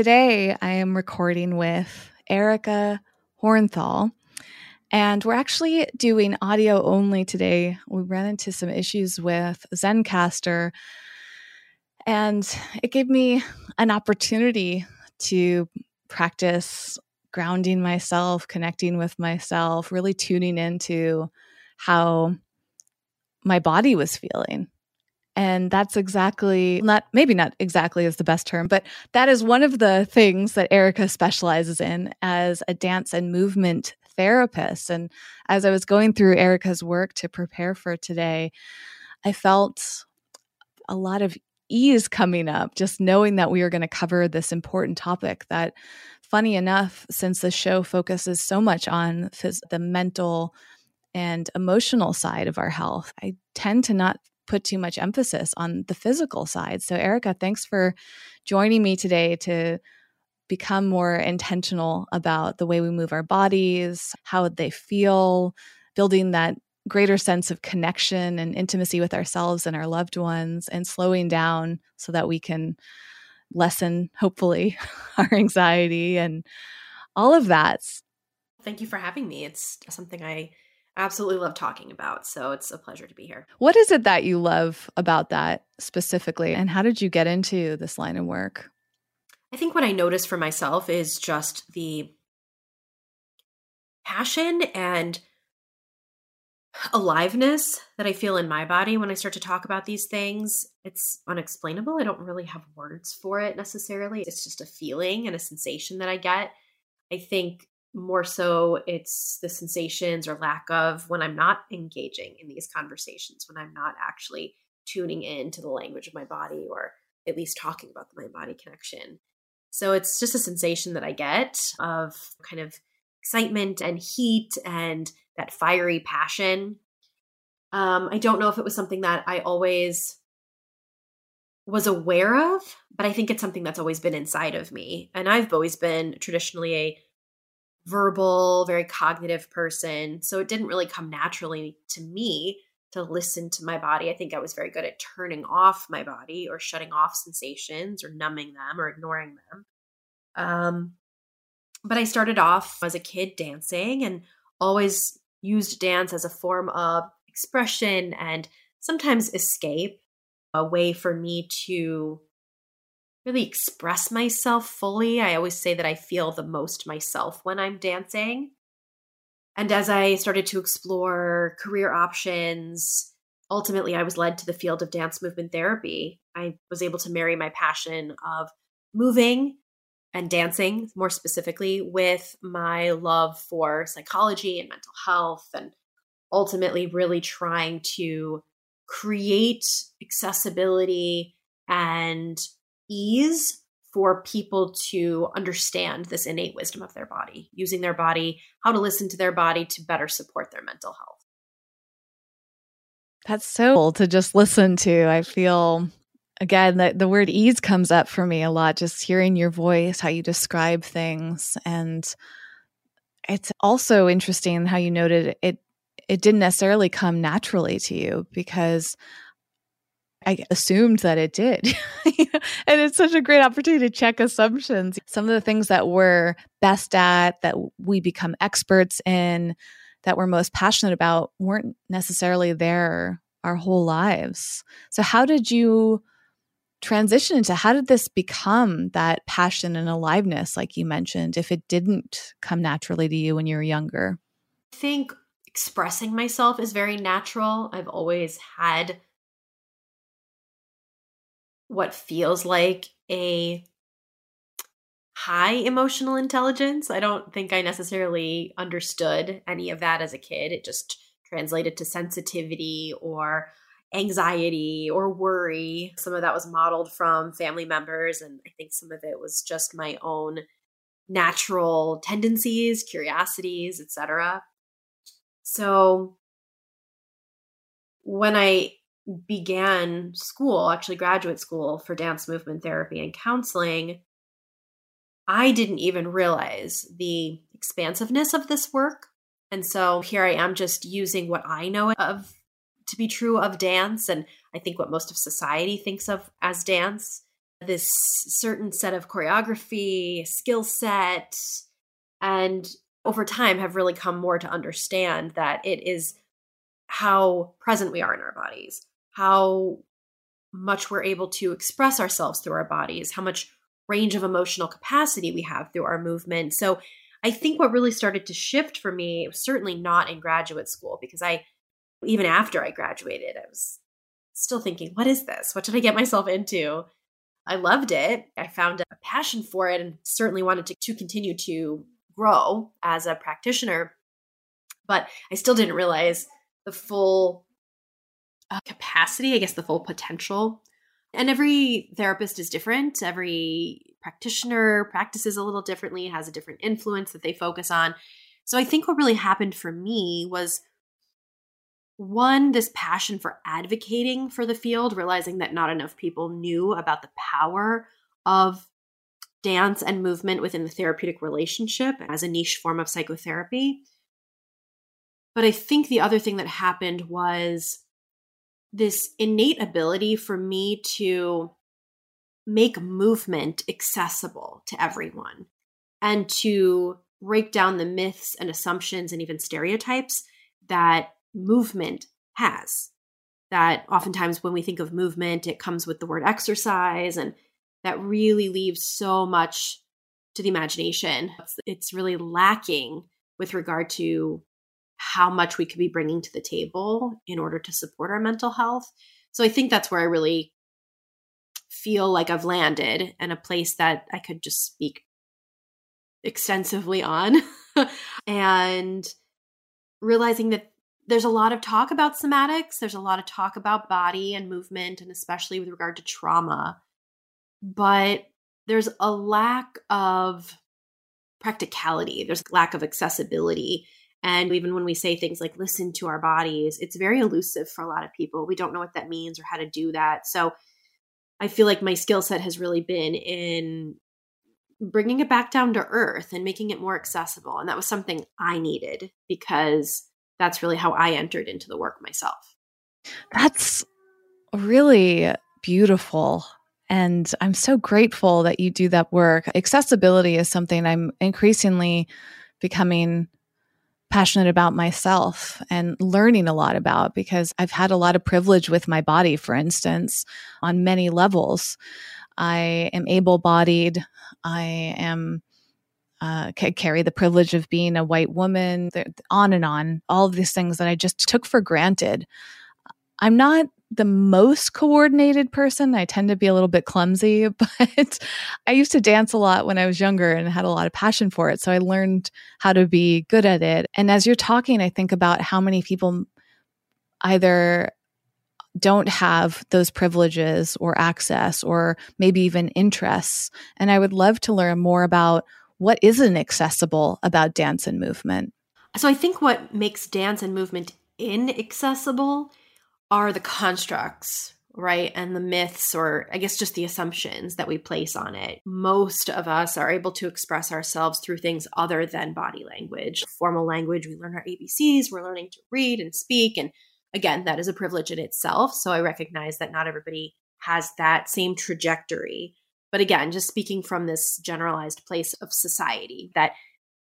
Today, I am recording with Erica Hornthal, and we're actually doing audio only today. We ran into some issues with Zencastr, and it gave me an opportunity to practice grounding myself, connecting with myself, really tuning into how my body was feeling and that's exactly not, maybe not exactly is the best term, but that is one of the things that Erica specializes in as a dance and movement therapist. And as I was going through Erica's work to prepare for today, I felt a lot of ease coming up just knowing that we are going to cover this important topic that funny enough since the show focuses so much on phys- the mental and emotional side of our health i tend to not put too much emphasis on the physical side. So, Erica, thanks for joining me today to become more intentional about the way we move our bodies, how they feel, building that greater sense of connection and intimacy with ourselves and our loved ones, and slowing down so that we can lessen, hopefully, our anxiety and all of that. Thank you for having me. It's something I absolutely love talking about. So it's a pleasure to be here. What is it that you love about that specifically? And how did you get into this line of work? I think what I notice for myself is just the passion and aliveness that I feel in my body when I start to talk about these things. It's unexplainable. I don't really have words for it necessarily. It's just a feeling and a sensation that I get. I think more so it's the sensations or lack of when I'm not engaging in these conversations, when I'm not actually tuning in to the language of my body or at least talking about the mind body connection. So it's just a sensation that I get of kind of excitement and heat and that fiery passion. Um, I don't know if it was something that I always was aware of, but I think it's something that's always been inside of me. And I've always been traditionally a verbal, very cognitive person. So it didn't really come naturally to me to listen to my body. I think I was very good at turning off my body or shutting off sensations or numbing them or ignoring them. Um, but I started off as a kid dancing and always used dance as a form of expression and sometimes escape, a way for me to really express myself fully. I always say that I feel the most myself when I'm dancing. And as I started to explore career options, ultimately I was led to the field of dance movement therapy. I was able to marry my passion of moving and dancing, more specifically, with my love for psychology and mental health, and ultimately really trying to create accessibility and ease for people to understand this innate wisdom of their body, using their body, how to listen to their body to better support their mental health. That's so cool to just listen to. I feel again that the word ease comes up for me a lot just hearing your voice, how you describe things and it's also interesting how you noted it it didn't necessarily come naturally to you because I assumed that it did. and it's such a great opportunity to check assumptions. Some of the things that we're best at, that we become experts in, that we're most passionate about, weren't necessarily there our whole lives. So, how did you transition into how did this become that passion and aliveness, like you mentioned, if it didn't come naturally to you when you were younger? I think expressing myself is very natural. I've always had what feels like a high emotional intelligence. I don't think I necessarily understood any of that as a kid. It just translated to sensitivity or anxiety or worry. Some of that was modeled from family members, and I think some of it was just my own natural tendencies, curiosities, etc. So when I began school, actually graduate school for dance movement therapy and counseling, I didn't even realize the expansiveness of this work. And so here I am just using what I know of to be true of dance and I think what most of society thinks of as dance this certain set of choreography, skill set, and over time have really come more to understand that it is how present we are in our bodies, how much we're able to express ourselves through our bodies, how much range of emotional capacity we have through our movement. So I think what really started to shift for me was certainly not in graduate school because I, even after I graduated, I was still thinking, what is this? What did I get myself into? I loved it. I found a passion for it and certainly wanted to, to continue to grow as a practitioner. But I still didn't realize the full Uh, capacity, I guess, the full potential. And every therapist is different. Every practitioner practices a little differently, has a different influence that they focus on. So I think what really happened for me was one, this passion for advocating for the field, realizing that not enough people knew about the power of dance and movement within the therapeutic relationship as a niche form of psychotherapy. But I think the other thing that happened was this innate ability for me to make movement accessible to everyone and to break down the myths and assumptions and even stereotypes that movement has. That oftentimes when we think of movement, it comes with the word exercise, and that really leaves so much to the imagination. It's, really lacking with regard to how much we could be bringing to the table in order to support our mental health. So I think that's where I really feel like I've landed and a place that I could just speak extensively on and realizing that there's a lot of talk about somatics. There's a lot of talk about body and movement, and especially with regard to trauma. But there's a lack of practicality, there's a lack of accessibility. And even when we say things like listen to our bodies, it's very elusive for a lot of people. We don't know what that means or how to do that. So I feel like my skill set has really been in bringing it back down to earth and making it more accessible. And that was something I needed because that's really how I entered into the work myself. That's really beautiful. And I'm so grateful that you do that work. Accessibility is something I'm increasingly becoming passionate about myself and learning a lot about because I've had a lot of privilege with my body, for instance, on many levels. I am able bodied. I am uh, carry the privilege of being a white woman, on and on, all of these things that I just took for granted. I'm not the most coordinated person. I tend to be a little bit clumsy, but I used to dance a lot when I was younger and had a lot of passion for it. So I learned how to be good at it. And as you're talking, I think about how many people either don't have those privileges or access or maybe even interests. And I would love to learn more about what isn't accessible about dance and movement? So I think what makes dance and movement inaccessible are the constructs, right? And the myths, or I guess just the assumptions that we place on it. Most of us are able to express ourselves through things other than body language. Formal language, we learn our ABCs, we're learning to read and speak. And again, that is a privilege in itself. So I recognize that not everybody has that same trajectory. But again, just speaking from this generalized place of society, that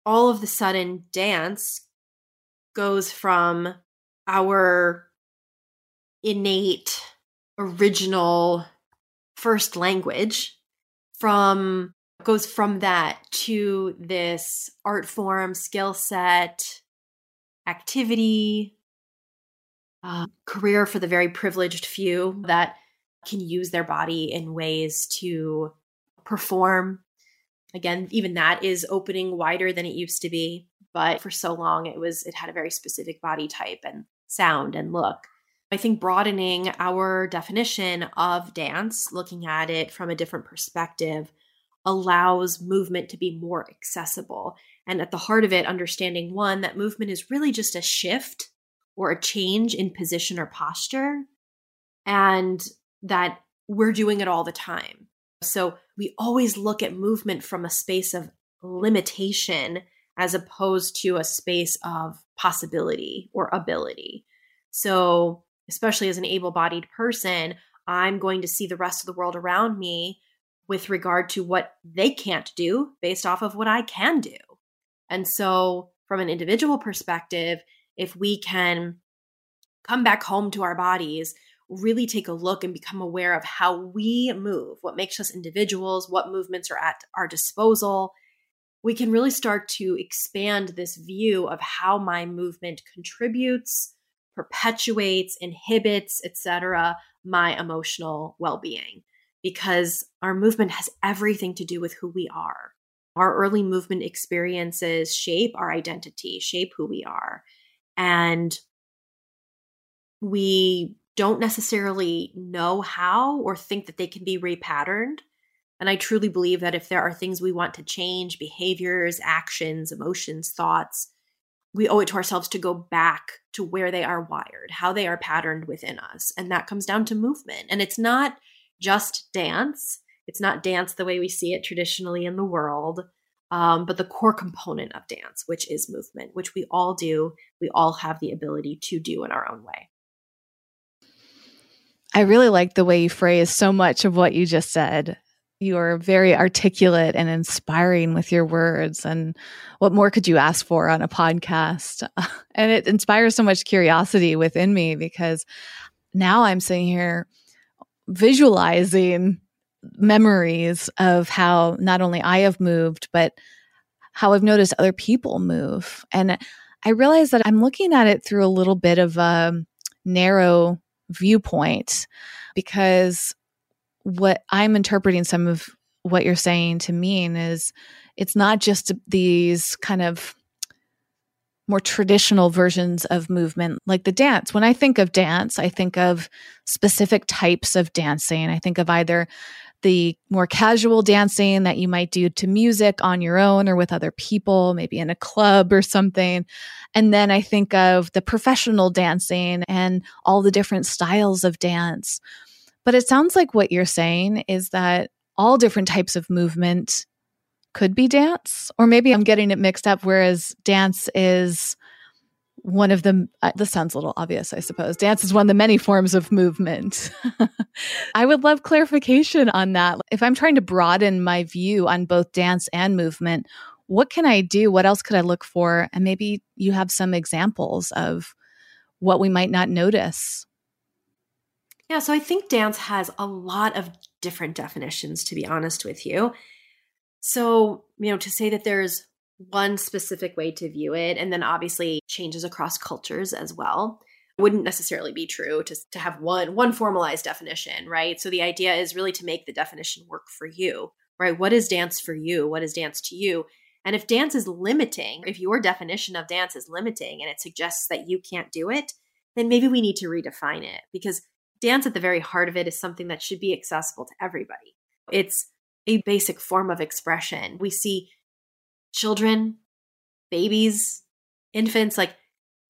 all of the sudden dance goes from our innate, original first language, from goes from that to this art form, skill set, activity, uh, career for the very privileged few that can use their body in ways to perform. Again, even that is opening wider than it used to be. But for so long, it was, it had a very specific body type and sound and look. I think broadening our definition of dance, looking at it from a different perspective, allows movement to be more accessible. And at the heart of it, understanding one, that movement is really just a shift or a change in position or posture, and that we're doing it all the time. So we always look at movement from a space of limitation as opposed to a space of possibility or ability. So, especially as an able bodied person, I'm going to see the rest of the world around me with regard to what they can't do based off of what I can do. And so, from an individual perspective, if we can come back home to our bodies, really take a look and become aware of how we move, what makes us individuals, what movements are at our disposal, we can really start to expand this view of how my movement contributes, perpetuates, inhibits, etc., my emotional well-being because our movement has everything to do with who we are. Our early movement experiences shape our identity, shape who we are. And we don't necessarily know how or think that they can be repatterned. And I truly believe that if there are things we want to change, behaviors, actions, emotions, thoughts, we owe it to ourselves to go back to where they are wired, how they are patterned within us. And that comes down to movement. And it's not just dance, it's not dance the way we see it traditionally in the world, um, but the core component of dance, which is movement, which we all do, we all have the ability to do in our own way. I really like the way you phrase so much of what you just said. You are very articulate and inspiring with your words. And what more could you ask for on a podcast? And it inspires so much curiosity within me because now I'm sitting here visualizing memories of how not only I have moved, but how I've noticed other people move. And I realize that I'm looking at it through a little bit of a narrow viewpoint because what I'm interpreting some of what you're saying to mean is it's not just these kind of more traditional versions of movement like the dance. When I think of dance, I think of specific types of dancing. I think of either the more casual dancing that you might do to music on your own or with other people, maybe in a club or something. And then I think of the professional dancing and all the different styles of dance. But it sounds like what you're saying is that all different types of movement could be dance, or maybe I'm getting it mixed up, whereas dance is one of the uh, this sounds a little obvious i suppose. Dance is one of the many forms of movement. I would love clarification on that. If i'm trying to broaden my view on both dance and movement what can i do? What else could i look for? And maybe you have some examples of what we might not notice yeah so i think dance has a lot of different definitions to be honest with you so you know to say that there's one specific way to view it, and then obviously changes across cultures as well. Wouldn't necessarily be true to, to have one one formalized definition, right? So the idea is really to make the definition work for you, right? What is dance for you? What is dance to you? And if dance is limiting, if your definition of dance is limiting and it suggests that you can't do it, then maybe we need to redefine it because dance at the very heart of it is something that should be accessible to everybody. It's a basic form of expression. We see children, babies, infants, like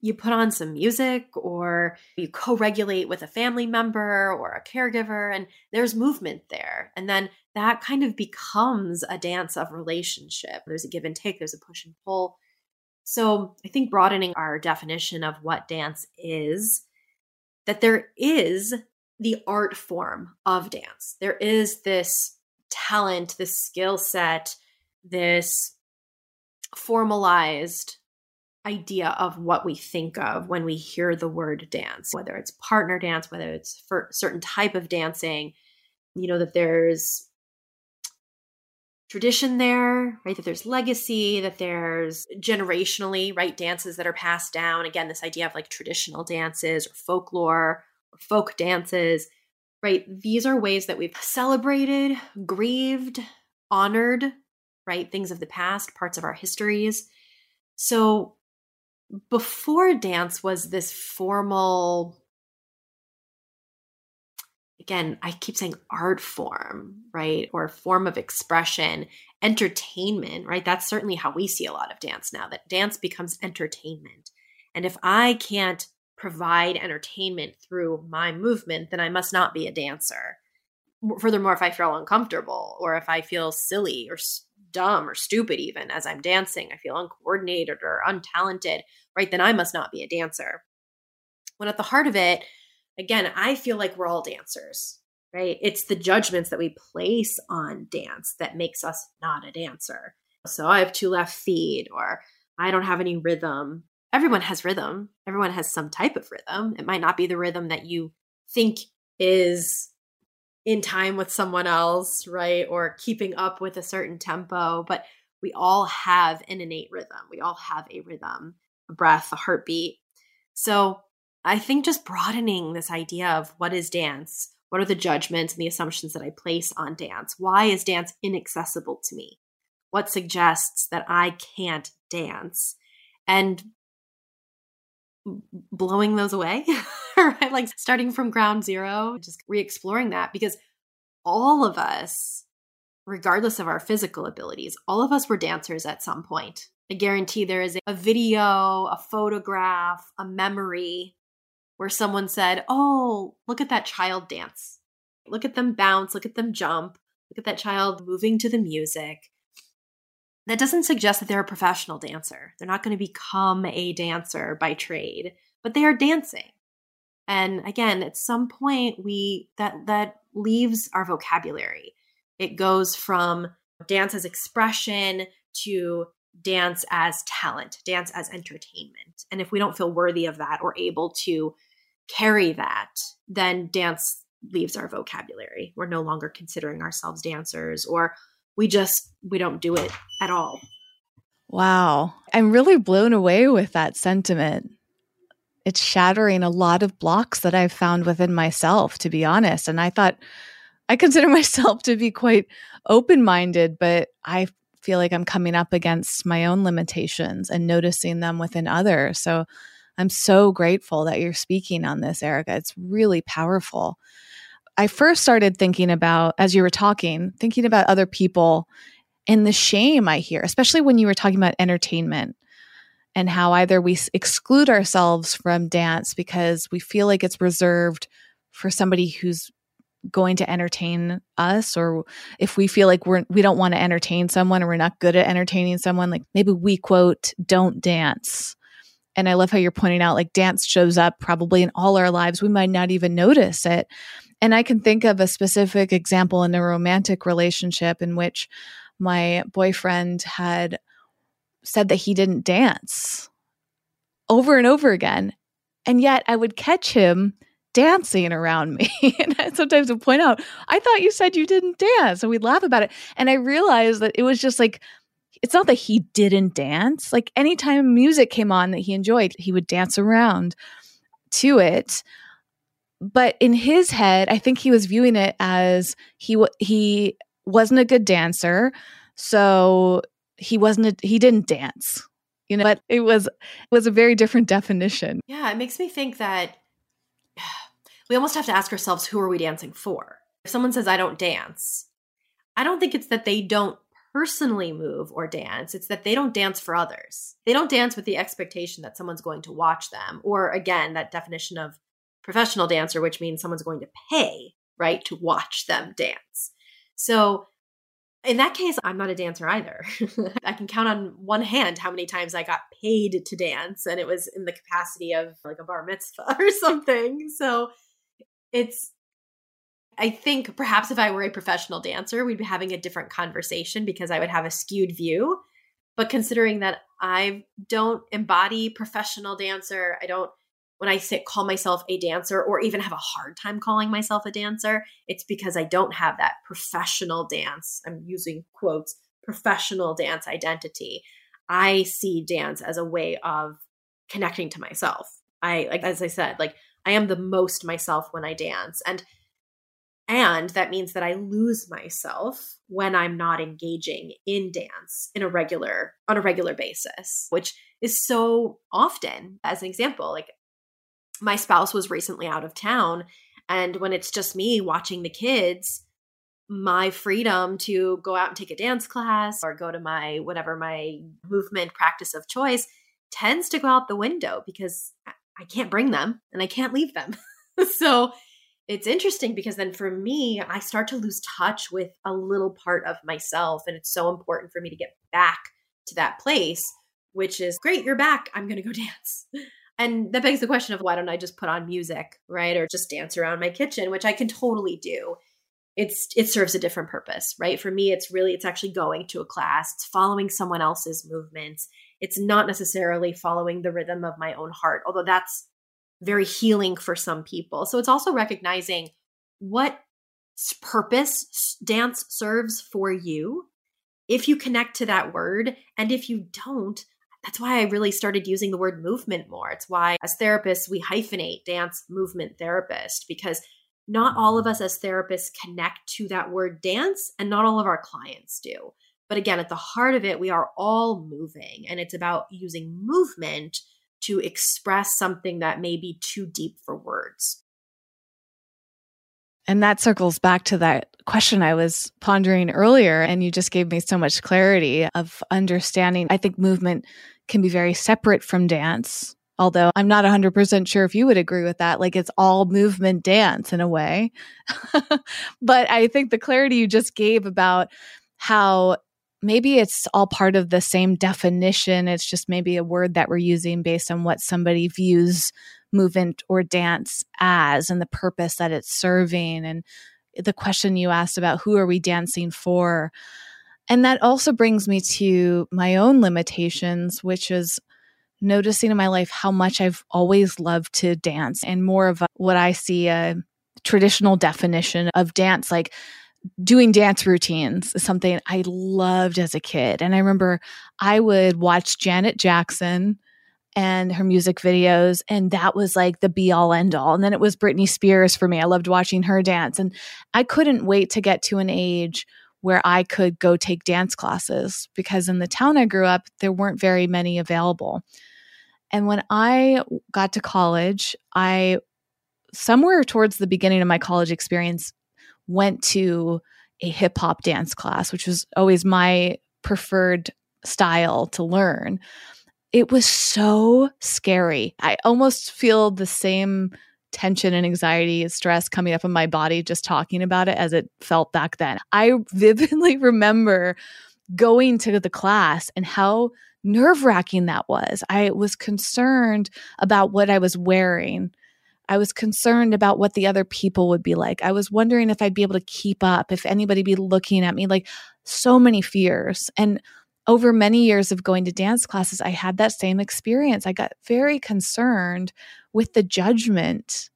you put on some music or you co regulate with a family member or a caregiver, and there's movement there. And then that kind of becomes a dance of relationship. There's a give and take, there's a push and pull. So I think broadening our definition of what dance is, that there is the art form of dance. There is this talent, this skill set, this formalized idea of what we think of when we hear the word dance, whether it's partner dance, whether it's for certain type of dancing, you know, that there's tradition there, right? That there's legacy, that there's generationally, right? Dances that are passed down. Again, this idea of like traditional dances or folklore or folk dances, right? These are ways that we've celebrated, grieved, honored right? Things of the past, parts of our histories. So before dance was this formal again, I keep saying art form, right? Or form of expression, entertainment, right? That's certainly how we see a lot of dance now, that dance becomes entertainment. And if I can't provide entertainment through my movement, then I must not be a dancer. Furthermore, if I feel uncomfortable or if I feel silly or dumb or stupid, even as I'm dancing, I feel uncoordinated or untalented, right? Then I must not be a dancer. When at the heart of it, again, I feel like we're all dancers, right? It's the judgments that we place on dance that makes us not a dancer. So I have two left feet, or I don't have any rhythm. Everyone has rhythm. Everyone has some type of rhythm. It might not be the rhythm that you think is in time with someone else, right? Or keeping up with a certain tempo, but we all have an innate rhythm. We all have a rhythm, a breath, a heartbeat. So I think just broadening this idea of what is dance, what are the judgments and the assumptions that I place on dance? Why is dance inaccessible to me? What suggests that I can't dance? And blowing those away, right? Like starting from ground zero, just re exploring that because all of us, regardless of our physical abilities, all of us were dancers at some point. I guarantee there is a video, a photograph, a memory where someone said, Oh, look at that child dance. Look at them bounce. Look at them jump. Look at that child moving to the music. That doesn't suggest that they're a professional dancer. They're not going to become a dancer by trade, but they are dancing. And again, at some point we that that leaves our vocabulary. It goes from dance as expression to dance as talent, dance as entertainment. And if we don't feel worthy of that or able to carry that, then dance leaves our vocabulary. We're no longer considering ourselves dancers or we just we don't do it at all. Wow. I'm really blown away with that sentiment. It's shattering a lot of blocks that I've found within myself, to be honest. And I thought I consider myself to be quite open minded, but I feel like I'm coming up against my own limitations and noticing them within others. So I'm so grateful that you're speaking on this, Erica. It's really powerful. I first started thinking about, as you were talking, thinking about other people and the shame I hear, especially when you were talking about entertainment and how either we exclude ourselves from dance because we feel like it's reserved for somebody who's going to entertain us or if we feel like we're we don't want to entertain someone or we're not good at entertaining someone like maybe we quote don't dance and I love how you're pointing out like dance shows up probably in all our lives. We might not even notice it. And I can think of a specific example in a romantic relationship in which my boyfriend had said that he didn't dance over and over again. And yet I would catch him dancing around me. and I sometimes would point out, I thought you said you didn't dance. And we'd laugh about it. And I realized that it was just like it's not that he didn't dance. Like anytime music came on that he enjoyed, he would dance around to it. But in his head, I think he was viewing it as he he wasn't a good dancer, so he wasn't a, he didn't dance. You know, but it was it was a very different definition. Yeah, it makes me think that we almost have to ask ourselves who are we dancing for? If someone says I don't dance, I don't think it's that they don't personally move or dance. It's that they don't dance for others. They don't dance with the expectation that someone's going to watch them. Or again, that definition of professional dancer, which means someone's going to pay, right, to watch them dance. So in that case, I'm not a dancer either. I can count on one hand how many times I got paid to dance, and it was in the capacity of like a bar mitzvah or something. So it's I think perhaps if I were a professional dancer, we'd be having a different conversation because I would have a skewed view. But considering that I don't embody professional dancer, I don't when I say call myself a dancer or even have a hard time calling myself a dancer, it's because I don't have that professional dance. I'm using quotes, professional dance identity. I see dance as a way of connecting to myself. I like as I said, like I am the most myself when I dance. And and that means that I lose myself when I'm not engaging in dance in a regular on a regular basis, which is so often as an example, like my spouse was recently out of town And when it's just me watching the kids, my freedom to go out and take a dance class or go to my whatever my movement practice of choice tends to go out the window because I can't bring them and I can't leave them. so it's interesting because then for me, I start to lose touch with a little part of myself. And it's so important for me to get back to that place, which is great, you're back. I'm going to go dance. And that begs the question of why don't I just put on music, right? Or just dance around my kitchen, which I can totally do. It's it serves a different purpose, right? For me, it's really it's actually going to a class, it's following someone else's movements. It's not necessarily following the rhythm of my own heart, although that's very healing for some people. So it's also recognizing what purpose dance serves for you if you connect to that word. And if you don't, that's why I really started using the word movement more. It's why, as therapists, we hyphenate dance movement therapist because not all of us as therapists connect to that word dance, and not all of our clients do. But again, at the heart of it, we are all moving, and it's about using movement to express something that may be too deep for words. And that circles back to that question I was pondering earlier. And you just gave me so much clarity of understanding. I think movement can be very separate from dance, although I'm not 100% sure if you would agree with that. Like it's all movement dance in a way. but I think the clarity you just gave about how maybe it's all part of the same definition. It's just maybe a word that we're using based on what somebody views movement or dance as and the purpose that it's serving. And the question you asked about who are we dancing for? And that also brings me to my own limitations, which is noticing in my life how much I've always loved to dance and more of a, what I see a traditional definition of dance. Like doing dance routines is something I loved as a kid. And I remember I would watch Janet Jackson and her music videos, and that was like the be all end all. And then it was Britney Spears for me. I loved watching her dance. And I couldn't wait to get to an age where I could go take dance classes because in the town I grew up, there weren't very many available. And when I got to college, I somewhere towards the beginning of my college experience went to a hip hop dance class, which was always my preferred style to learn. It was so scary. I almost feel the same tension and anxiety and stress coming up in my body just talking about it as it felt back then. I vividly remember going to the class and how nerve wracking that was. I was concerned about what I was wearing I was concerned about what the other people would be like. I was wondering if I'd be able to keep up, if anybody be looking at me, like so many fears. And over many years of going to dance classes, I had that same experience. I got very concerned with the judgment.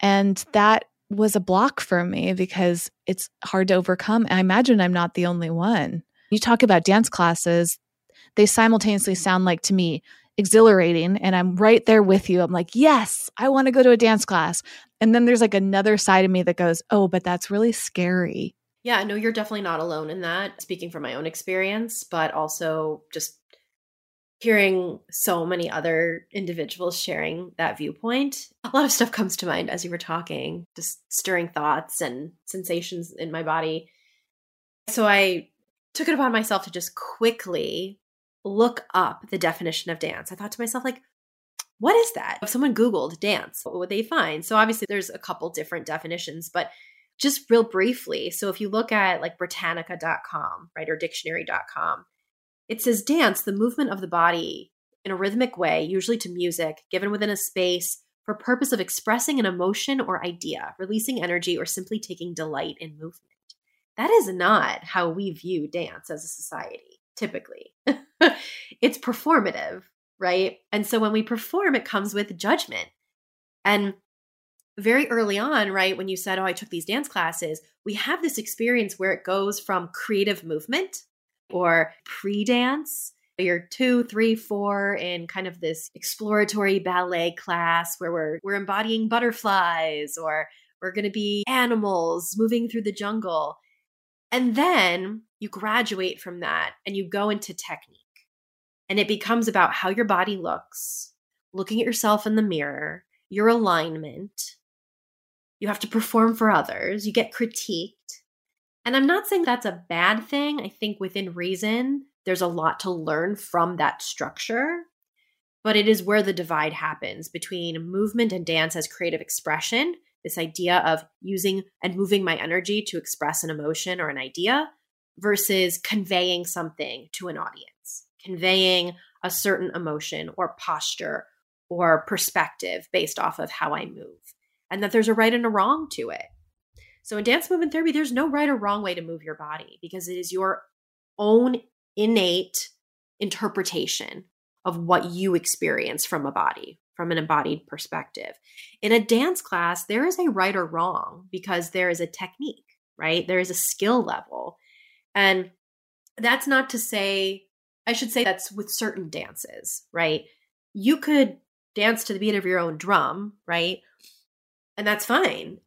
And that was a block for me because it's hard to overcome. I imagine I'm not the only one. You talk about dance classes, they simultaneously sound like to me exhilarating and I'm right there with you. I'm like, yes, I want to go to a dance class. And then there's like another side of me that goes, oh, but that's really scary. Yeah, no, you're definitely not alone in that, speaking from my own experience, but also just hearing so many other individuals sharing that viewpoint. A lot of stuff comes to mind as you were talking, just stirring thoughts and sensations in my body. So I took it upon myself to just quickly look up the definition of dance. I thought to myself, like, what is that? If someone Googled dance, what would they find? So obviously there's a couple different definitions, but just real briefly. So if you look at like Britannica.com, right, or dictionary.com, it says dance, the movement of the body in a rhythmic way, usually to music, given within a space for purpose of expressing an emotion or idea, releasing energy, or simply taking delight in movement. That is not how we view dance as a society, typically. it's performative, right? And so when we perform, it comes with judgment. And very early on, right, when you said, Oh, I took these dance classes, we have this experience where it goes from creative movement or pre dance. You're two, three, four in kind of this exploratory ballet class where we're we're embodying butterflies or we're to be animals moving through the jungle. And then you graduate from that and you go into technique. And it becomes about how your body looks, looking at yourself in the mirror, your alignment, You have to perform for others. You get critiqued. And I'm not saying that's a bad thing. I think within reason, there's a lot to learn from that structure. But it is where the divide happens between movement and dance as creative expression, this idea of using and moving my energy to express an emotion or an idea, versus conveying something to an audience, conveying a certain emotion or posture or perspective based off of how I move, and that there's a right and a wrong to it. So, in dance movement therapy, there's no right or wrong way to move your body because it is your own innate interpretation of what you experience from a body, from an embodied perspective. In a dance class, there is a right or wrong because there is a technique, right? There is a skill level. And that's not to say, I should say that's with certain dances, right? You could dance to the beat of your own drum, right? And that's fine.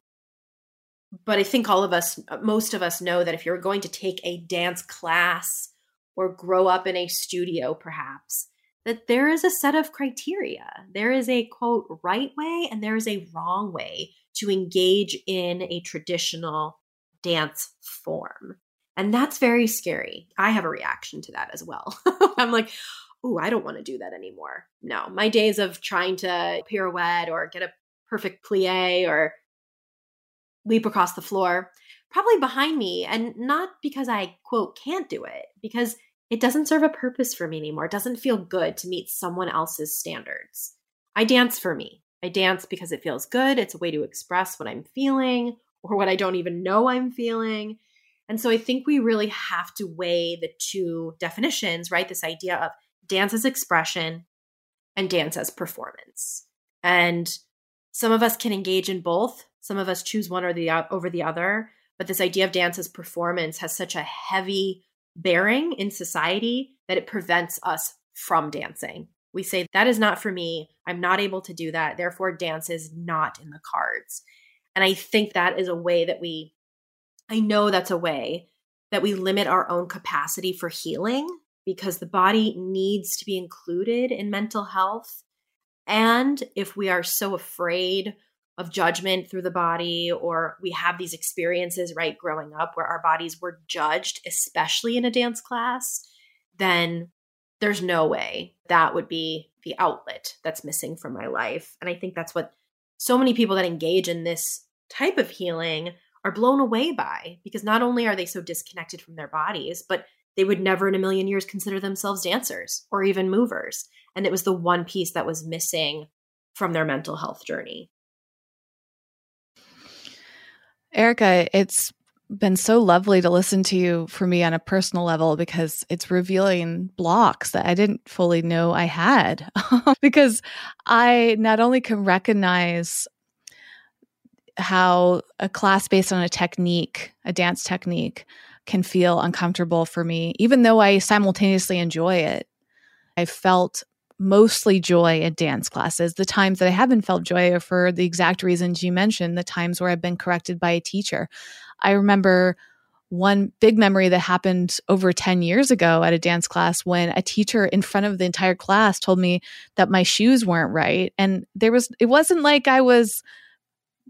But I think all of us, uh, most of us know that if you're going to take a dance class or grow up in a studio, perhaps, that there is a set of criteria. There is a quote, right way and there is a wrong way to engage in a traditional dance form. And that's very scary. I have a reaction to that as well. I'm like, oh, I don't want to do that anymore. No, my days of trying to pirouette or get a perfect plie or leap across the floor probably behind me. And not because I, quote, can't do it, because it doesn't serve a purpose for me anymore. It doesn't feel good to meet someone else's standards. I dance for me. I dance because it feels good. It's a way to express what I'm feeling or what I don't even know I'm feeling. And so I think we really have to weigh the two definitions, right? This idea of dance as expression and dance as performance. And some of us can engage in both. Some of us choose one or the over the other. But this idea of dance as performance has such a heavy bearing in society that it prevents us from dancing. We say, that is not for me. I'm not able to do that. Therefore, dance is not in the cards. And I think that is a way that we I know that's a way that we limit our own capacity for healing because the body needs to be included in mental health. And if we are so afraid of judgment through the body, or we have these experiences, right, growing up where our bodies were judged, especially in a dance class, then there's no way that would be the outlet that's missing from my life. And I think that's what so many people that engage in this type of healing are blown away by because not only are they so disconnected from their bodies, but they would never in a million years consider themselves dancers or even movers. And it was the one piece that was missing from their mental health journey. Erica, it's been so lovely to listen to you for me on a personal level because it's revealing blocks that I didn't fully know I had. because I not only can recognize how a class based on a technique, a dance technique, can feel uncomfortable for me, even though I simultaneously enjoy it. I felt mostly joy in dance classes. The times that I haven't felt joy are for the exact reasons you mentioned, the times where I've been corrected by a teacher. I remember one big memory that happened over 10 years ago at a dance class when a teacher in front of the entire class told me that my shoes weren't right and there was it wasn't like I was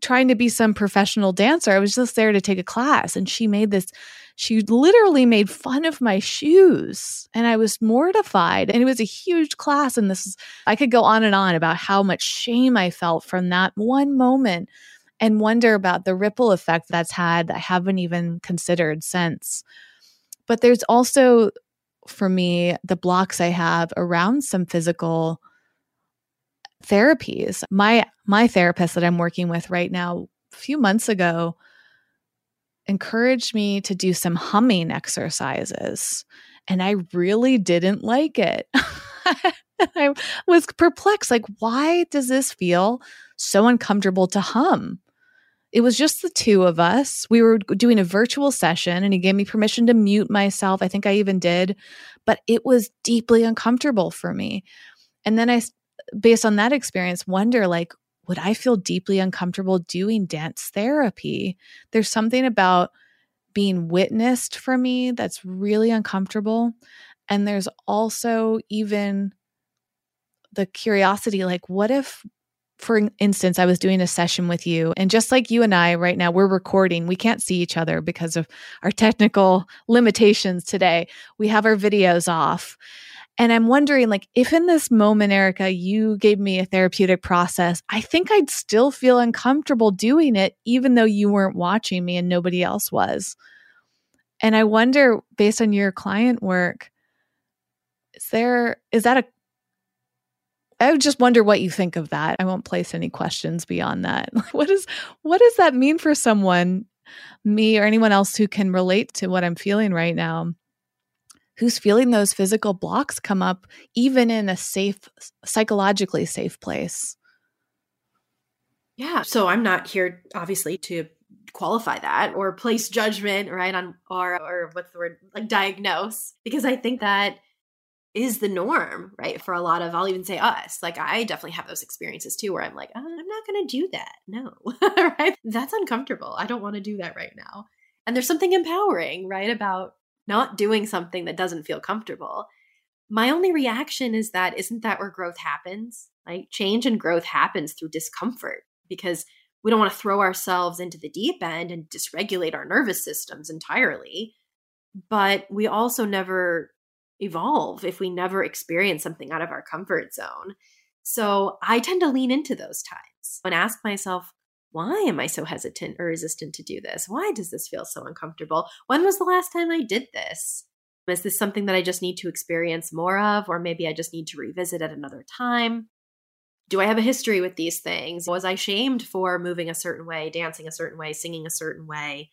trying to be some professional dancer. I was just there to take a class. And she made this, she literally made fun of my shoes. And I was mortified. And it was a huge class. And this is, I could go on and on about how much shame I felt from that one moment and wonder about the ripple effect that's had that I haven't even considered since. But there's also, for me, the blocks I have around some physical therapies. My my therapist that I'm working with right now a few months ago encouraged me to do some humming exercises and I really didn't like it. I was perplexed like why does this feel so uncomfortable to hum? It was just the two of us. We were doing a virtual session and he gave me permission to mute myself. I think I even did, but it was deeply uncomfortable for me. And then I based on that experience, wonder like, would I feel deeply uncomfortable doing dance therapy? There's something about being witnessed for me that's really uncomfortable. And there's also even the curiosity like, what if for instance, I was doing a session with you, and just like you and I right now, we're recording. We can't see each other because of our technical limitations today. We have our videos off. And I'm wondering, like, if in this moment, Erica, you gave me a therapeutic process, I think I'd still feel uncomfortable doing it, even though you weren't watching me and nobody else was. And I wonder, based on your client work, is there, is that a, I would just wonder what you think of that. I won't place any questions beyond that. what is, what does that mean for someone, me or anyone else who can relate to what I'm feeling right now? Who's feeling those physical blocks come up even in a safe psychologically safe place. Yeah so i'm not here obviously to qualify that or place judgment right on or or what's the word like diagnose because i think that is the norm right for a lot of i'll even say us. Like i definitely have those experiences too where i'm like oh, i'm not going to do that no right? That's uncomfortable. I don't want to do that right now. And there's something empowering right about not doing something that doesn't feel comfortable. My only reaction is that isn't that where growth happens? Like change and growth happens through discomfort because we don't want to throw ourselves into the deep end and dysregulate our nervous systems entirely. But we also never evolve if we never experience something out of our comfort zone. So I tend to lean into those times and ask myself, why am I so hesitant or resistant to do this? Why does this feel so uncomfortable? When was the last time I did this? Is this something that I just need to experience more of, or maybe I just need to revisit at another time? Do I have a history with these things? Was I shamed for moving a certain way, dancing a certain way, singing a certain way?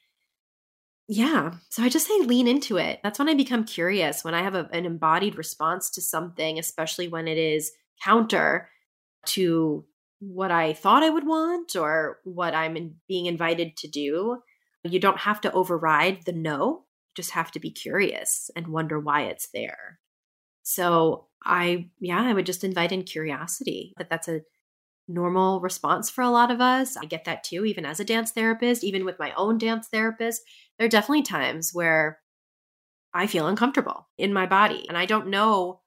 Yeah. So I just say lean into it. That's when I become curious, when I have a, an embodied response to something, especially when it is counter to what I thought I would want or what I'm in, being invited to do. You don't have to override the no, you just have to be curious and wonder why it's there. So I, yeah, I would just invite in curiosity. That that's a normal response for a lot of us. I get that too, even as a dance therapist, even with my own dance therapist. There are definitely times where I feel uncomfortable in my body and I don't know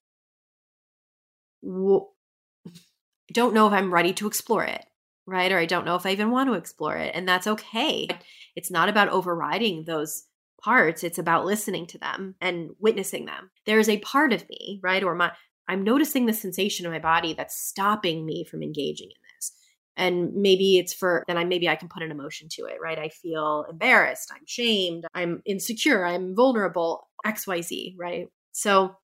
don't know if I'm ready to explore it, right? Or I don't know if I even want to explore it. And that's okay. It's not about overriding those parts, it's about listening to them and witnessing them. There is a part of me, right? Or my I'm noticing the sensation in my body that's stopping me from engaging in this. And maybe it's for then I maybe I can put an emotion to it, right? I feel embarrassed, I'm shamed, I'm insecure, I'm vulnerable, XYZ, right? So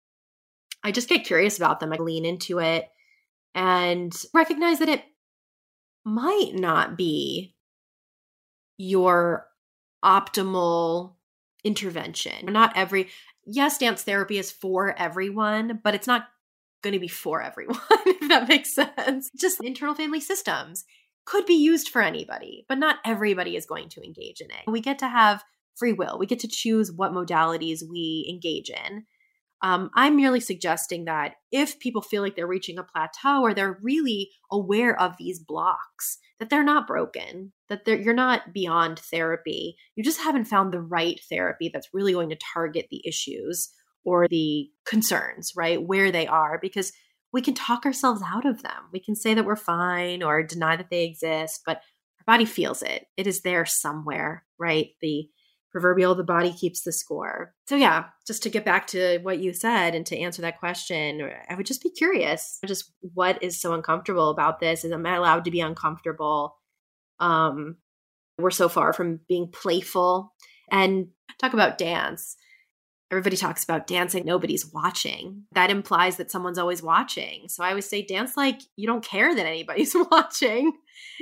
I just get curious about them. I lean into it and recognize that it might not be your optimal intervention. Not every, yes, dance therapy is for everyone, but it's not going to be for everyone, if that makes sense. Just internal family systems could be used for anybody, but not everybody is going to engage in it. We get to have free will, we get to choose what modalities we engage in. Um, I'm merely suggesting that if people feel like they're reaching a plateau or they're really aware of these blocks, that they're not broken, that you're not beyond therapy. You just haven't found the right therapy that's really going to target the issues or the concerns, right? Where they are, because we can talk ourselves out of them. We can say that we're fine or deny that they exist, but our body feels it. It is there somewhere, right? The proverbial the body keeps the score. So yeah, just to get back to what you said and to answer that question, I would just be curious, just what is so uncomfortable about this? Is am I allowed to be uncomfortable? Um, we're so far from being playful and talk about dance. Everybody talks about dancing, nobody's watching. That implies that someone's always watching. So I always say, dance like you don't care that anybody's watching.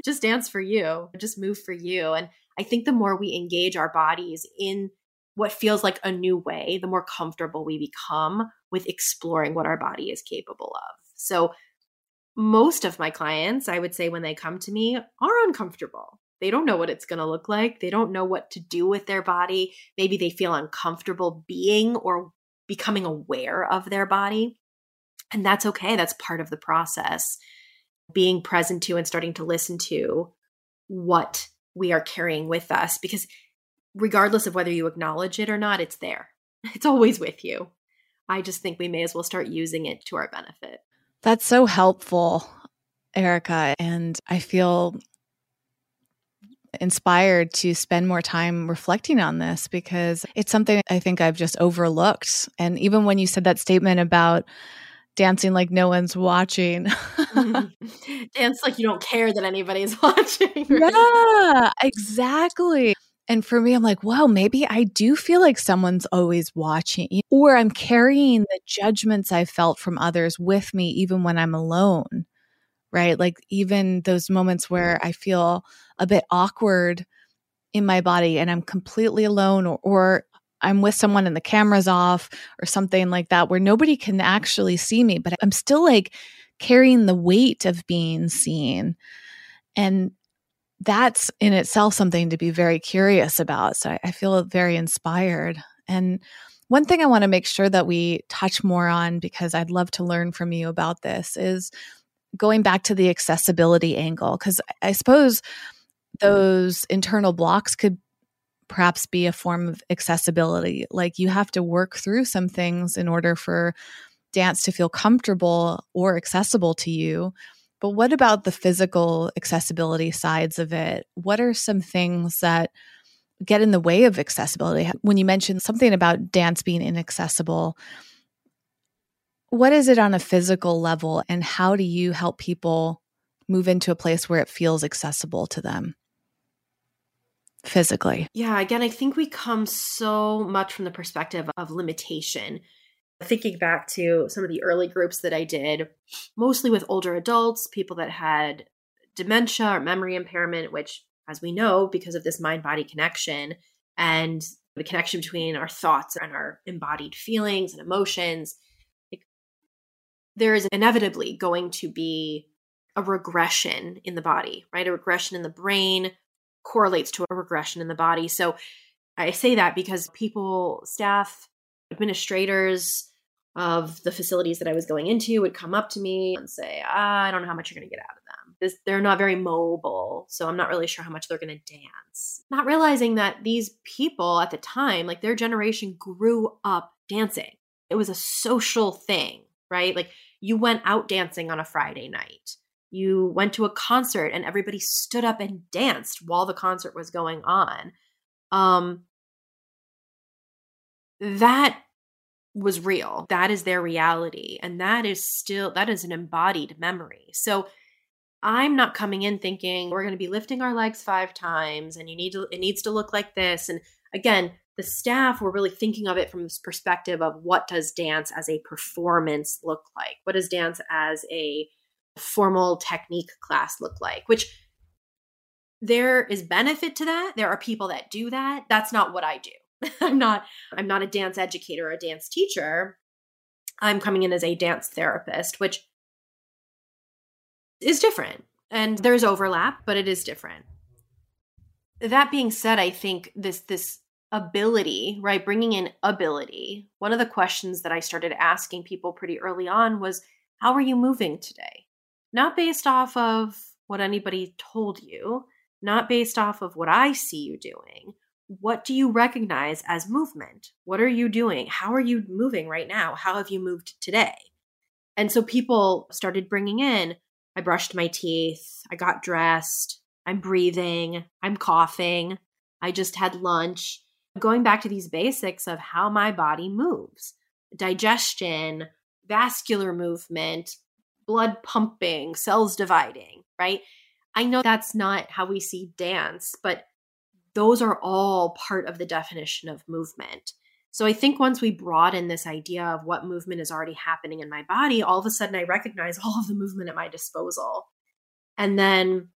Just dance for you, just move for you. And I think the more we engage our bodies in what feels like a new way, the more comfortable we become with exploring what our body is capable of. So, most of my clients, I would say, when they come to me, are uncomfortable. They don't know what it's going to look like. They don't know what to do with their body. Maybe they feel uncomfortable being or becoming aware of their body. And that's okay. That's part of the process. Being present to and starting to listen to what we are carrying with us because regardless of whether you acknowledge it or not, it's there. It's always with you. I just think we may as well start using it to our benefit. That's so helpful. Erica, and I feel inspired to spend more time reflecting on this because it's something I think I've just overlooked. And even when you said that statement about dancing like no one's watching, mm-hmm. dance like you don't care that anybody's watching. Right? Yeah, exactly. And for me, I'm like, wow, maybe I do feel like someone's always watching, or I'm carrying the judgments I felt from others with me, even when I'm alone right? Like even those moments where I feel a bit awkward in my body and I'm completely alone or, or I'm with someone and the camera's off or something like that where nobody can actually see me, but I'm still like carrying the weight of being seen. And that's in itself something to be very curious about. So I, I feel very inspired. And one thing I want to make sure that we touch more on because I'd love to learn from you about this is going back to the accessibility angle, because I suppose those internal blocks could perhaps be a form of accessibility. Like you have to work through some things in order for dance to feel comfortable or accessible to you. But what about the physical accessibility sides of it? What are some things that get in the way of accessibility? When you mentioned something about dance being inaccessible, what is it on a physical level, and how do you help people move into a place where it feels accessible to them? Physically. Yeah, again, I think we come so much from the perspective of limitation. Thinking back to some of the early groups that I did, mostly with older adults, people that had dementia or memory impairment, which, as we know, because of this mind body connection and the connection between our thoughts and our embodied feelings and emotions, there is inevitably going to be a regression in the body, right? A regression in the brain correlates to a regression in the body. So I say that because people, staff, administrators of the facilities that I was going into would come up to me and say, ah, I don't know how much you're going to get out of them. This, they're not very mobile, so I'm not really sure how much they're going to dance. Not realizing that these people at the time, like their generation, grew up dancing. It was a social thing, right? Like you went out dancing on a Friday night. You went to a concert and everybody stood up and danced while the concert was going on. Um, that was real. That is their reality. And that is still, that is an embodied memory. So I'm not coming in thinking we're going to be lifting our legs five times and you need to, it needs to look like this. And again, the staff were really thinking of it from this perspective of what does dance as a performance look like? What does dance as a formal technique class look like? Which there is benefit to that. There are people that do that. That's not what I do. I'm not I'm not a dance educator or a dance teacher. I'm coming in as a dance therapist, which is different. And there's overlap, but it is different. That being said, I think this this ability, right? Bringing in ability. One of the questions that I started asking people pretty early on was, How are you moving today? Not based off of what anybody told you, not based off of what I see you doing. What do you recognize as movement? What are you doing? How are you moving right now? How have you moved today? And so people started bringing in I brushed my teeth, I got dressed, I'm breathing, I'm coughing, I just had lunch going back to these basics of how my body moves digestion, vascular movement, blood pumping, cells dividing, right? I know that's not how we see dance, but those are all part of the definition of movement. So I think once we broaden this idea of what movement is already happening in my body, all of a sudden I recognize all of the movement at my disposal. And then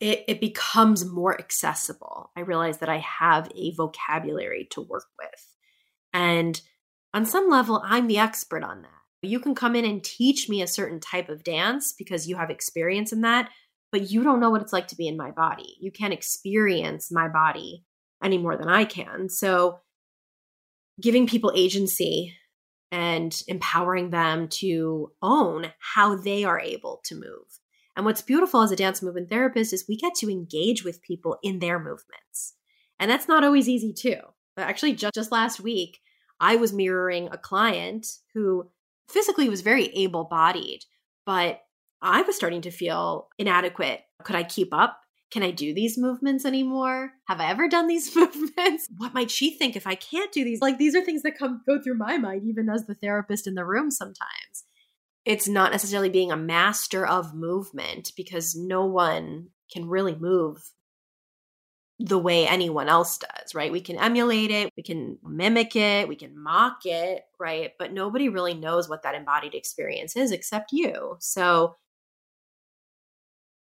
it, it becomes more accessible. I realize that I have a vocabulary to work with. And on some level, I'm the expert on that. You can come in and teach me a certain type of dance because you have experience in that, but you don't know what it's like to be in my body. You can't experience my body any more than I can. So, giving people agency and empowering them to own how they are able to move and what's beautiful as a dance movement therapist is we get to engage with people in their movements. And that's not always easy too. But actually just, just last week, I was mirroring a client who physically was very able-bodied, but I was starting to feel inadequate. Could I keep up? Can I do these movements anymore? Have I ever done these movements? What might she think if I can't do these? Like these are things that come go through my mind even as the therapist in the room sometimes. It's not necessarily being a master of movement because no one can really move the way anyone else does, right? We can emulate it, we can mimic it, we can mock it, right? But nobody really knows what that embodied experience is except you. So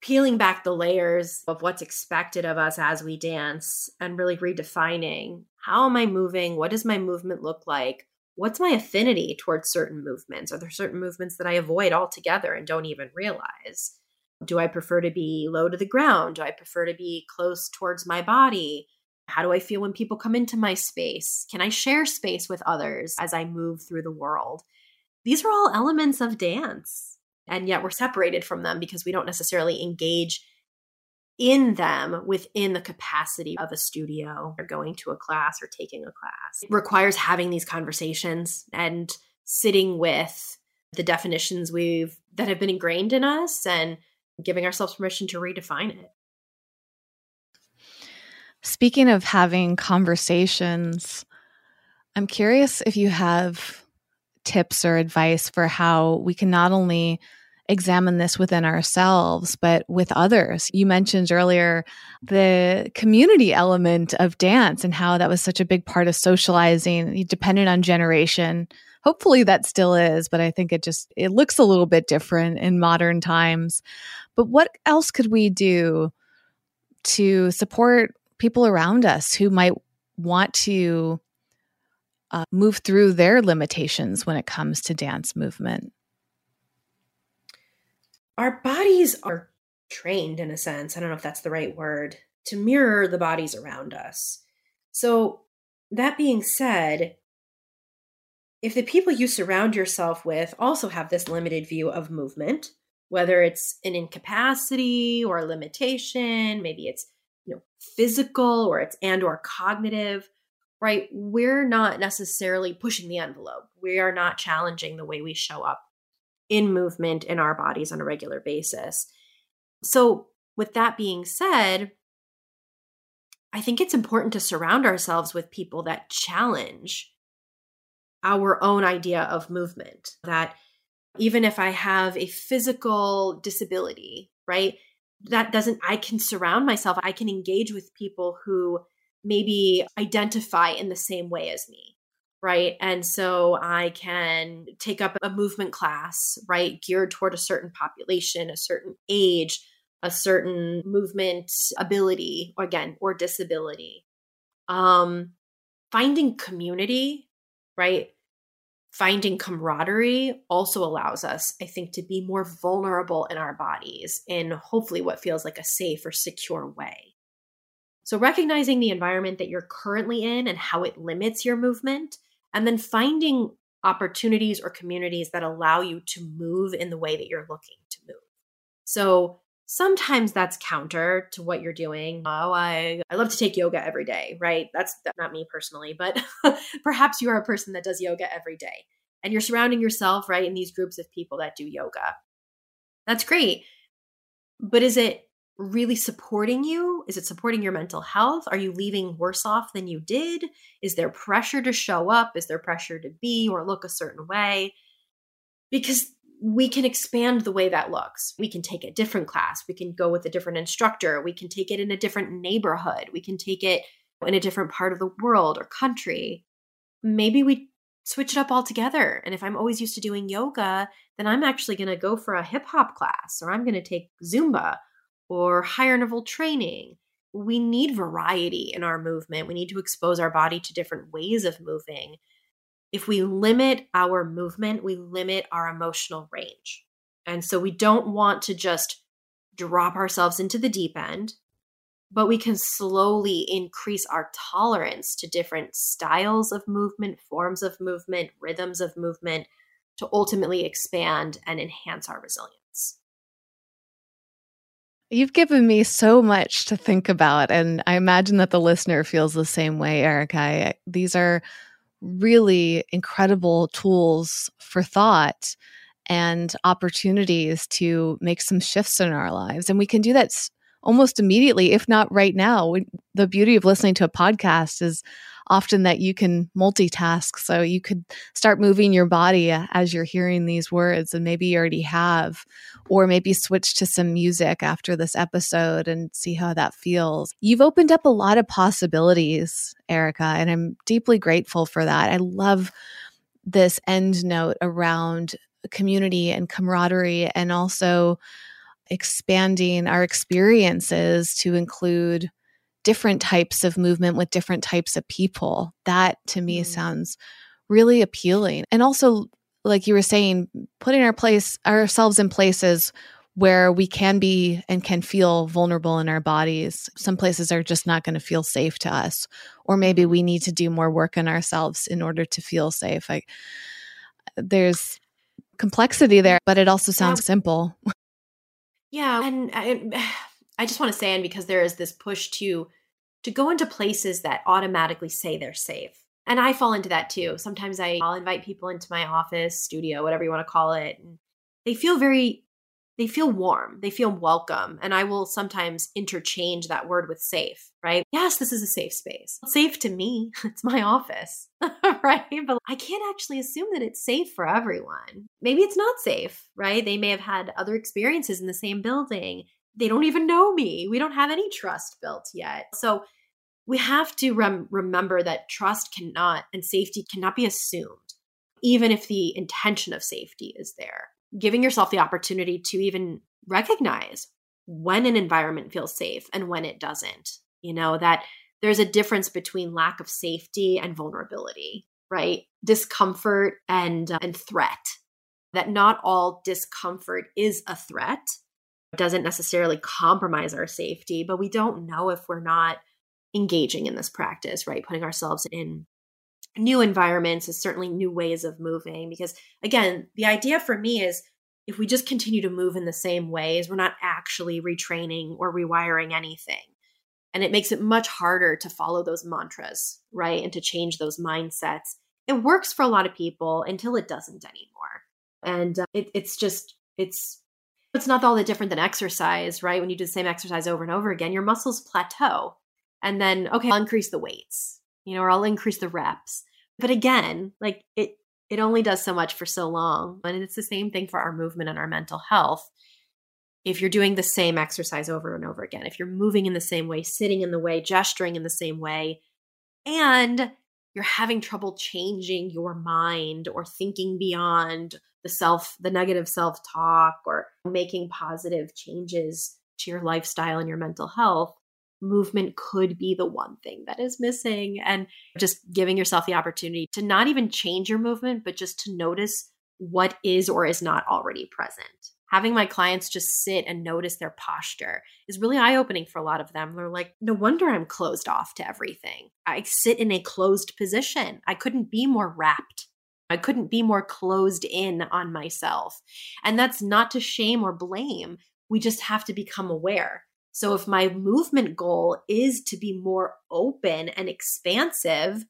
peeling back the layers of what's expected of us as we dance and really redefining how am I moving? What does my movement look like? What's my affinity towards certain movements? Are there certain movements that I avoid altogether and don't even realize? Do I prefer to be low to the ground? Do I prefer to be close towards my body? How do I feel when people come into my space? Can I share space with others as I move through the world? These are all elements of dance and yet we're separated from them because we don't necessarily engage in them within the capacity of a studio or going to a class or taking a class. It requires having these conversations and sitting with the definitions we've that have been ingrained in us and giving ourselves permission to redefine it. Speaking of having conversations, I'm curious if you have tips or advice for how we can not only examine this within ourselves, but with others. You mentioned earlier the community element of dance and how that was such a big part of socializing, dependent on generation. Hopefully that still is, but I think it just it looks a little bit different in modern times. But what else could we do to support people around us who might want to uh, move through their limitations when it comes to dance movement? our bodies are trained in a sense, I don't know if that's the right word, to mirror the bodies around us. So, that being said, if the people you surround yourself with also have this limited view of movement, whether it's an incapacity or a limitation, maybe it's you know physical or it's and or cognitive, right? We're not necessarily pushing the envelope. We are not challenging the way we show up in movement in our bodies on a regular basis. So, with that being said, I think it's important to surround ourselves with people that challenge our own idea of movement. That even if I have a physical disability, right, that doesn't, I can surround myself, I can engage with people who maybe identify in the same way as me right? And so I can take up a movement class, right, geared toward a certain population, a certain age, a certain movement ability, again, or disability. Um, finding community, right? Finding camaraderie also allows us, I think, to be more vulnerable in our bodies in hopefully what feels like a safe or secure way. So, recognizing the environment that you're currently in and how it limits your movement and then finding opportunities or communities that allow you to move in the way that you're looking to move. So sometimes that's counter to what you're doing. Oh, I, I love to take yoga every day, right? That's, not me personally, but perhaps you are a person that does yoga every day and you're surrounding yourself, right, in these groups of people that do yoga. That's great. But is it really supporting you? Is it supporting your mental health? Are you leaving worse off than you did? Is there pressure to show up? Is there pressure to be or look a certain way? Because we can expand the way that looks. We can take a different class. We can go with a different instructor. We can take it in a different neighborhood. We can take it in a different part of the world or country. Maybe we switch it up altogether. And if I'm always used to doing yoga, then I'm actually going to go for a hip hop class or I'm going to take Zumba or higher interval training. We need variety in our movement. We need to expose our body to different ways of moving. If we limit our movement, we limit our emotional range. And so we don't want to just drop ourselves into the deep end, but we can slowly increase our tolerance to different styles of movement, forms of movement, rhythms of movement to ultimately expand and enhance our resilience. You've given me so much to think about, and I imagine that the listener feels the same way, Erica. these are really incredible tools for thought. and opportunities to make some shifts in our lives. And we can do that almost immediately, if not right now. The beauty of listening to a podcast is often that you can multitask. So you could start moving your body uh, as you're hearing these words, and maybe you already have, or maybe switch to some music after this episode and see how that feels. You've opened up a lot of possibilities, Erica, and I'm deeply grateful for that. I love this end note around community and camaraderie and also expanding our experiences to include different types of movement with different types of people. That to me mm. sounds really appealing. And also like you were saying, putting our place ourselves in places where we can be and can feel vulnerable in our bodies. Some places are just not going to feel safe to us, or maybe we need to do more work on ourselves in order to feel safe. Like there's complexity there, but it also sounds yeah. simple. Yeah, and I, I just want to say, and because there is this push to to go into places that automatically say they're safe. And I fall into that too. Sometimes I, I'll invite people into my office, studio, whatever you want to call it. And they feel very, they feel warm. They feel welcome. And I will sometimes interchange that word with safe, right? Yes, this is a safe space. Safe to me. It's my office, right? But I can't actually assume that it's safe for everyone. Maybe it's not safe, right? They may have had other experiences in the same building they don't even know me. We don't have any trust built yet. So we have to rem- remember that trust cannot and safety cannot be assumed, even if the intention of safety is there. Giving yourself the opportunity to even recognize when an environment feels safe and when it doesn't. You know, that there's a difference between lack of safety and vulnerability, right? Discomfort and, uh, and threat. That not all discomfort is a threat doesn't necessarily compromise our safety, but we don't know if we're not engaging in this practice, right? Putting ourselves in new environments is certainly new ways of moving. Because again, the idea for me is if we just continue to move in the same ways, we're not actually retraining or rewiring anything. And it makes it much harder to follow those mantras, right? And to change those mindsets. It works for a lot of people until it doesn't anymore. And uh, it, it's just, it's it's not all that different than exercise, right? When you do the same exercise over and over again, your muscles plateau. And then, okay, I'll increase the weights, you know, or I'll increase the reps. But again, like it it only does so much for so long. And it's the same thing for our movement and our mental health. If you're doing the same exercise over and over again, if you're moving in the same way, sitting in the way, gesturing in the same way, and you're having trouble changing your mind or thinking beyond the self, the negative self talk, or making positive changes to your lifestyle and your mental health, movement could be the one thing that is missing. And just giving yourself the opportunity to not even change your movement, but just to notice what is or is not already present. Having my clients just sit and notice their posture is really eye opening for a lot of them. They're like, no wonder I'm closed off to everything. I sit in a closed position. I couldn't be more wrapped I couldn't be more closed in on myself. And that's not to shame or blame. We just have to become aware. So if my movement goal is to be more open and expansive,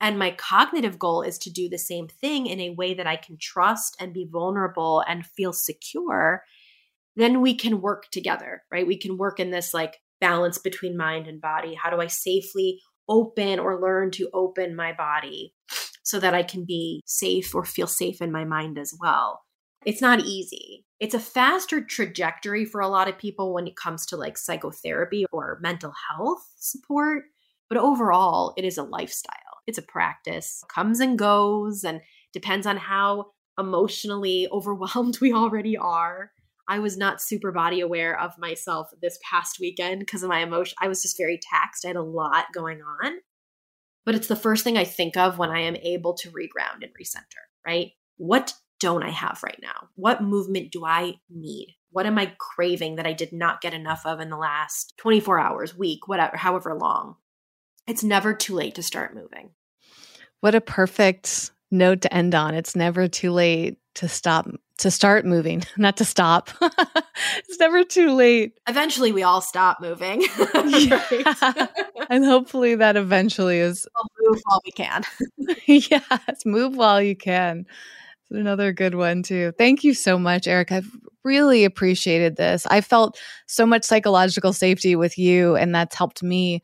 and my cognitive goal is to do the same thing in a way that I can trust and be vulnerable and feel secure, then we can work together, right? We can work in this like balance between mind and body. How do I safely open or learn to open my body so that I can be safe or feel safe in my mind as well. It's not easy. It's a faster trajectory for a lot of people when it comes to like psychotherapy or mental health support. But overall, it is a lifestyle. It's a practice, comes and goes, and depends on how emotionally overwhelmed we already are. I was not super body aware of myself this past weekend because of my emotion. I was just very taxed. I had a lot going on but it's the first thing I think of when I am able to reground and recenter, right? What don't I have right now? What movement do I need? What am I craving that I did not get enough of in the last 24 hours, week, whatever, however long? It's never too late to start moving. What a perfect note to end on. It's never too late to stop to start moving, not to stop. it's never too late. Eventually, we all stop moving. and hopefully, that eventually is. We'll move while we can. yes, move while you can. Another good one, too. Thank you so much, Eric. I've really appreciated this. I felt so much psychological safety with you, and that's helped me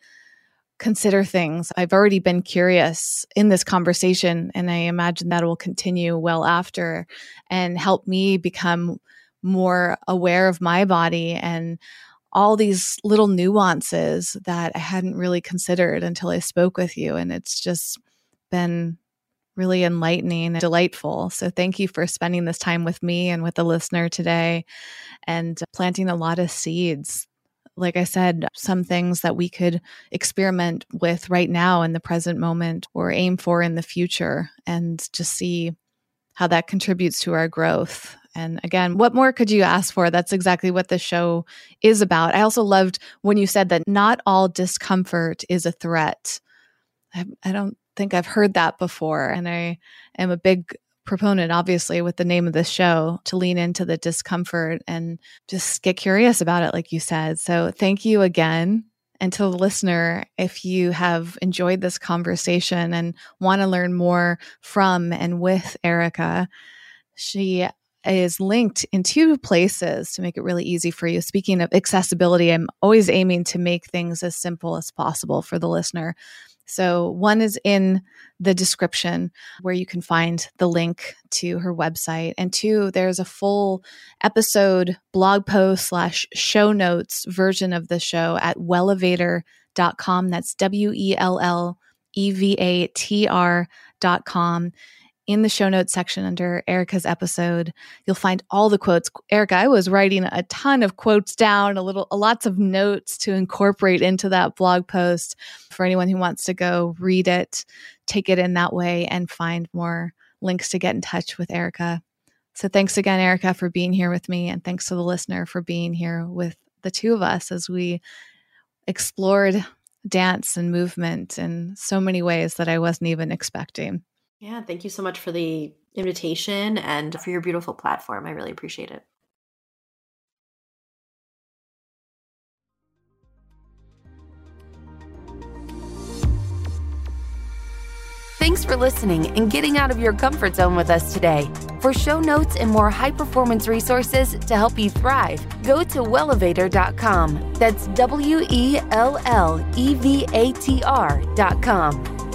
consider things. I've already been curious in this conversation, and I imagine that will continue well after and help me become more aware of my body and all these little nuances that I hadn't really considered until I spoke with you. And it's just been really enlightening and delightful. So thank you for spending this time with me and with the listener today and planting a lot of seeds. Like I said, some things that we could experiment with right now in the present moment or aim for in the future and just see how that contributes to our growth. And again, what more could you ask for? That's exactly what the show is about. I also loved when you said that not all discomfort is a threat. I, I don't think I've heard that before. And I am a big proponent, obviously, with the name of this show to lean into the discomfort and just get curious about it, like you said. So thank you again. And to the listener, if you have enjoyed this conversation and want to learn more from and with Erica, she is linked in two places to make it really easy for you. Speaking of accessibility, I'm always aiming to make things as simple as possible for the listener. So, one is in the description where you can find the link to her website. And two, there's a full episode blog post slash show notes version of the show at wellevatr.com. That's W E L L E V A T R.com in the show notes section under Erica's episode, you'll find all the quotes. Erica, I was writing a ton of quotes down, a little, lots of notes to incorporate into that blog post for anyone who wants to go read it, take it in that way, and find more links to get in touch with Erica. So thanks again, Erica, for being here with me. And thanks to the listener for being here with the two of us as we explored dance and movement in so many ways that I wasn't even expecting. Yeah, thank you so much for the invitation and for your beautiful platform. I really appreciate it. Thanks for listening and getting out of your comfort zone with us today. For show notes and more high performance resources to help you thrive, go to wellevatr.com. That's W E L L E V A T R.com.